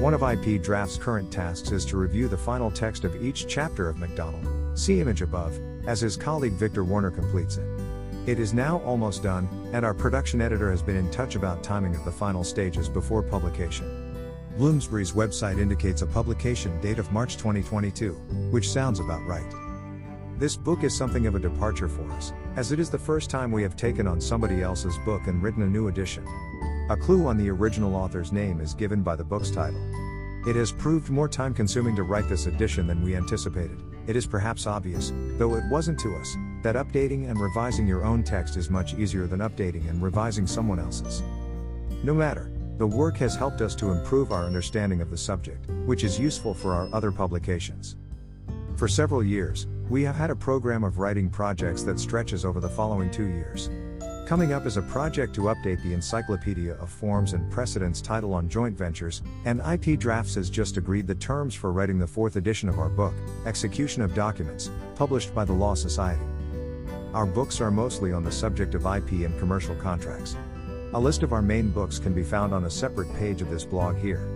One of IP Draughts' current tasks is to review the final text of each chapter of McDonald, see image above, as his colleague Victor Warner completes it. It is now almost done, and our production editor has been in touch about timing of the final stages before publication. Bloomsbury's website indicates a publication date of March 2022, which sounds about right. This book is something of a departure for us, as it is the first time we have taken on somebody else's book and written a new edition. A clue on the original author's name is given by the book's title. It has proved more time consuming to write this edition than we anticipated. It is perhaps obvious, though it wasn't to us, that updating and revising your own text is much easier than updating and revising someone else's. No matter, the work has helped us to improve our understanding of the subject, which is useful for our other publications. For several years, we have had a program of writing projects that stretches over the following two years. Coming up is a project to update the Encyclopedia of Forms and Precedents title on joint ventures, and IP Draughts has just agreed the terms for writing the fourth edition of our book, Execution of Documents, published by the Law Society. Our books are mostly on the subject of IP and commercial contracts. A list of our main books can be found on a separate page of this blog here.